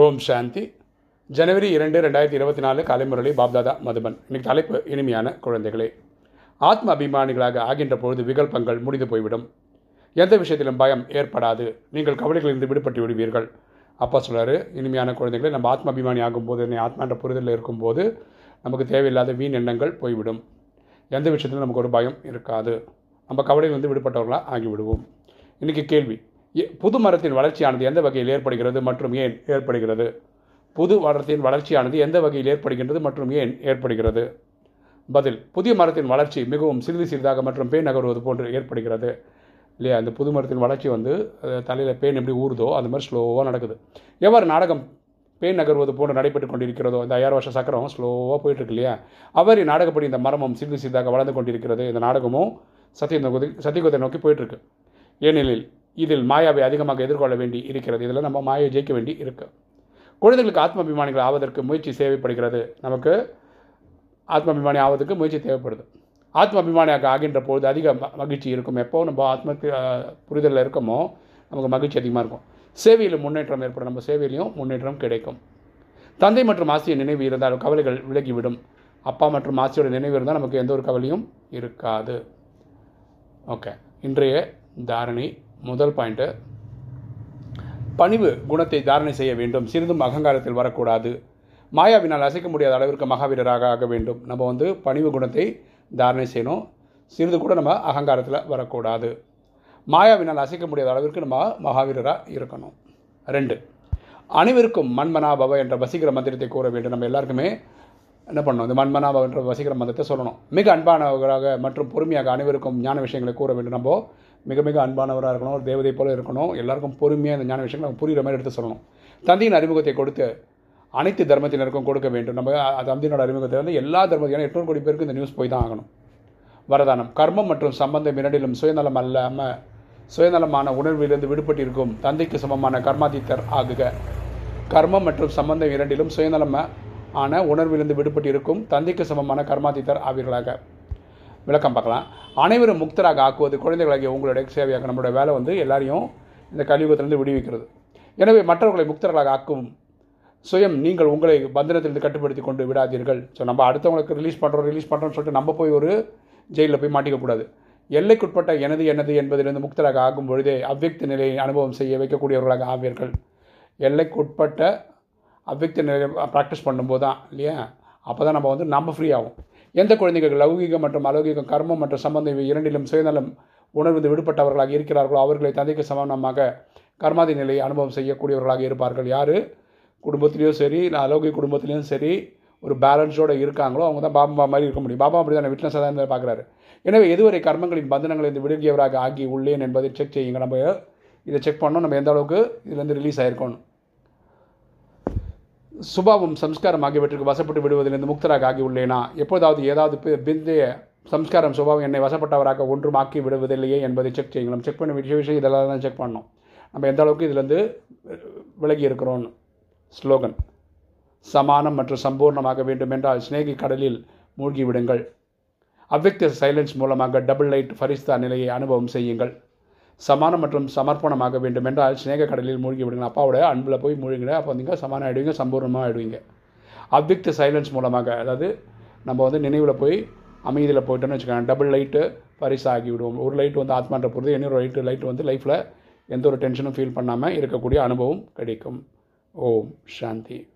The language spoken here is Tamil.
ஓம் சாந்தி. ஜனவரி இரண்டு ரெண்டாயிரத்தி இருபத்தி நாலு காலை முரளி பாப்தாதா மதுபன். இன்னைக்கு தலைப்பு இனிமையான குழந்தைகளே. ஆத்ம அபிமானிகளாக ஆகின்ற பொழுது விகல்பங்கள் முடிந்து போய்விடும். எந்த விஷயத்திலும் பயம் ஏற்படாது. நீங்கள் கவலைகளிலிருந்து விடுபட்டு விடுவீர்கள். அப்பா சொல்கிறார் இனிமையான குழந்தைகளை நம்ம ஆத்ம அபிமானி ஆகும்போது என்னை ஆத்மான்ற புரிதலில் இருக்கும்போது நமக்கு தேவையில்லாத வீண் எண்ணங்கள் போய்விடும். எந்த விஷயத்திலும் நமக்கு ஒரு பயம் இருக்காது. நம்ம கவலையிலிருந்து விடுபட்டவர்களாக ஆகிவிடுவோம். இன்றைக்கி கேள்வி புது மரத்தின் வளர்ச்சியானது எந்த வகையில் ஏற்படுகிறது மற்றும் ஏன் ஏற்படுகிறது? புது மரத்தின் வளர்ச்சியானது எந்த வகையில் ஏற்படுகின்றது மற்றும் ஏன் ஏற்படுகிறது? பதில் புதிய மரத்தின் வளர்ச்சி மிகவும் சிறிது சிறிதாக மற்றும் பேன் நகர்வது போன்று ஏற்படுகிறது. இல்லையா? அந்த புது மரத்தின் வளர்ச்சி வந்து தலையில் பேன் எப்படி ஊறுதோ அந்த மாதிரி ஸ்லோவாக நடக்குது. எவ்வாறு நாடகம் பேன் நகர்வது போன்று நடைபெற்று கொண்டிருக்கிறதோ இந்த ஐயாயிரம் வருஷ சக்கரம் ஸ்லோவாக போயிட்டுருக்கு இல்லையா? அவர் நாடகப்படி இந்த மரமும் சிறிது சிறிதாக வளர்ந்து கொண்டிருக்கிறது. இந்த நாடகமும் சத்திய சத்தியகுதை நோக்கி போயிட்டுருக்கு. ஏனெனில் இதில் மாயாவை அதிகமாக எதிர்கொள்ள வேண்டி இருக்கிறது. இதில் நம்ம மாயை ஜெயிக்க வேண்டி இருக்கு. குழந்தைகளுக்கு ஆத்மாபிமானிகள் ஆவதற்கு முயற்சி தேவைப்படுகிறது. நமக்கு ஆத்மாபிமானி ஆவதற்கு முயற்சி தேவைப்படுது. ஆத்மாபிமானியாக ஆகின்ற பொழுது அதிக மகிழ்ச்சி இருக்கும். எப்போ நம்ம ஆத்ம புரிதலில் இருக்கோமோ நமக்கு மகிழ்ச்சி அதிகமாக இருக்கும். சேவையில் முன்னேற்றம் ஏற்படும். நம்ம சேவையிலையும் முன்னேற்றம் கிடைக்கும். தந்தை மற்றும் ஆசிரியர் நினைவு இருந்தால் கவலைகள் விலகிவிடும். அப்பா மற்றும் ஆசியோட நினைவு இருந்தால் நமக்கு எந்த ஒரு கவலையும் இருக்காது. ஓகே. இன்றைய தாரணை முதல் பாயிண்ட்டு பணிவு குணத்தை தாரணை செய்ய வேண்டும். சிறிதும் அகங்காரத்தில் வரக்கூடாது. மாயாவினால் அசைக்க முடியாத அளவிற்கு மகாவீரராக ஆக வேண்டும். நம்ம வந்து பணிவு குணத்தை தாரணை செய்யணும். சிறிது கூட நம்ம அகங்காரத்தில் வரக்கூடாது. மாயாவினால் அசைக்க முடியாத அளவிற்கு நம்ம மகாவீரராக இருக்கணும். ரெண்டு அனைவருக்கும் மண்மனாபவ என்ற வசீகர மந்திரத்தை கூற வேண்டும். நம்ம எல்லாருக்குமே என்ன பண்ணணும்? இந்த மண்மனாபவ என்ற வசீகர மந்திரத்தை சொல்லணும். மிக அன்பானவராக மற்றும் பொறுமையாக அனைவருக்கும் ஞான விஷயங்களை கூற வேண்டும். நம்ம மிக மிக அன்பானவராக இருக்கணும். ஒரு தேவதை போல இருக்கணும். எல்லாருக்கும் பொறுமையாக இந்த ஞான விஷயங்களை நம்ம புரிகிற மாதிரி எடுத்து சொல்லணும். தந்தையின் அறிமுகத்தை கொடுத்து அனைத்து தர்மத்தினருக்கும் கொடுக்க வேண்டும். நம்ம தந்தையினோட அறிமுகத்தை வந்து எல்லா தர்மத்தையும் எட்நூறு கோடி பேருக்கு இந்த நியூஸ் போய் தான் ஆகணும். வரதானம். கர்மம் மற்றும் சம்பந்தம் இரண்டிலும் சுயநலம் அல்லாமல் சுயநலமான உணர்விலிருந்து விடுபட்டிருக்கும் தந்தைக்கு சமமான கர்மாதித்தர் ஆகுக. கர்மம் மற்றும் சம்பந்தம் இரண்டிலும் சுயநலமாக ஆன உணர்விலிருந்து விடுபட்டு இருக்கும் தந்தைக்கு சமமான கர்மாதித்தர் ஆவீர்களாக. விளக்கம் பார்க்கலாம். அனைவரும் முக்தராக ஆக்குவது குழந்தைகளாகிய உங்களுடைய சேவையாக நம்மளுடைய வேலை வந்து எல்லாரையும் இந்த கலியுகத்திலிருந்து விடுவிக்கிறது. எனவே மற்றவர்களை முக்தர்களாக ஆக்கும் சுயம் நீங்கள் உங்களை பந்தனத்திலிருந்து கட்டுப்படுத்தி கொண்டு விடாதீர்கள். ஸோ நம்ம அடுத்தவங்களுக்கு ரிலீஸ் பண்ணுறோம் ரிலீஸ் பண்ணுறோம்னு சொல்லிட்டு நம்ம போய் ஒரு ஜெயிலில் போய் மாட்டிக்கக்கூடாது. எல்லைக்குட்பட்ட எனது எனது என்பதிலிருந்து முக்தராக ஆகும் பொழுதே அவ்வக்தி நிலையை அனுபவம் செய்ய வைக்கக்கூடியவர்களாக ஆவீர்கள். எல்லைக்குட்பட்ட அவ்வியக்த ப்ராக்டிஸ் பண்ணும்போது தான் இல்லையா? அப்போ தான் நம்ம வந்து நம்ம ஃப்ரீ ஆகும் எந்த குழந்தைகள் லௌகிக மற்றும் அலௌகீகம் கர்மம் மற்றும் சம்பந்தம் இவை இரண்டிலும் சுயநலம் உணர்ந்து விடுபட்டவர்களாக இருக்கிறார்களோ அவர்களை தந்தைக்கு சமானமாக கர்மாதி நிலையை அனுபவம் செய்யக்கூடியவர்களாக இருப்பார்கள். யார்? குடும்பத்திலையும் சரி இல்லை அலௌகிக குடும்பத்திலையும் சரி ஒரு பேலன்ஸோடு இருக்காங்களோ அவங்க தான் பாபா மாதிரி இருக்க முடியும். பாபா அப்படி தான் விட்னஸாக தான் பார்க்குறாரு எனவே எதுவரை கர்மங்களின் பந்தனங்களிலிருந்து விடுகியவராக ஆகி உள்ளேன் என்பதை செக் செய்யுங்க. நம்ம இதை செக் பண்ணோம் நம்ம எந்த அளவுக்கு இதுலேருந்து ரிலீஸ் ஆகிருக்கணும் சுபாவம் சம்ஸ்காரம் ஆகியவற்றுக்கு வசப்பட்டு விடுவதிலிருந்து முக்தராக ஆகியுள்ளேனா? எப்போதாவது ஏதாவது பிந்தைய சம்ஸ்காரம் சுபாவம் என்னை வசப்பட்டவராக ஒன்றும் ஆக்கி விடுவதில்லையே என்பதை செக் செய்யுங்க செக் பண்ண விஷய விஷயம் இதெல்லாம் தான் செக் பண்ணோம் நம்ம எந்த அளவுக்கு இதுலேருந்து விலகி இருக்கிறோன்னு ஸ்லோகன். சமானம் மற்றும் சம்பூர்ணமாக வேண்டுமென்றால் சிநேகி கடலில் மூழ்கிவிடுங்கள். அவ்வக்த சைலன்ஸ் மூலமாக டபுள் லைட் ஃபரிஸ்தா நிலையை அனுபவம் செய்யுங்கள். சமானம் மற்றும் சமர்ப்பணமாக வேண்டுமென்றால் சிநேக கடலில் மூழ்கி விடுங்க அப்பாவோட அன்பில் போய் மூழ்கிங்க. அப்போ நீங்கள் சமானம் ஆகிடுவீங்க சம்பூர்ணமாக ஆகிடுவீங்க அவ்விக்த சைலன்ஸ் மூலமாக அதாவது நம்ம வந்து நினைவில் போய் அமைதியில் போயிட்டோன்னு வச்சுக்கோங்க. டபுள் லைட்டு பரிசு விடுவோம். ஒரு லைட் வந்து ஆத்மான்ற பொறுத்து இன்னொரு லைட்டு லைட் வந்து லைஃப்பில் எந்த ஒரு டென்ஷனும் ஃபீல் பண்ணாமல் இருக்கக்கூடிய அனுபவம் கிடைக்கும். ஓம் சாந்தி.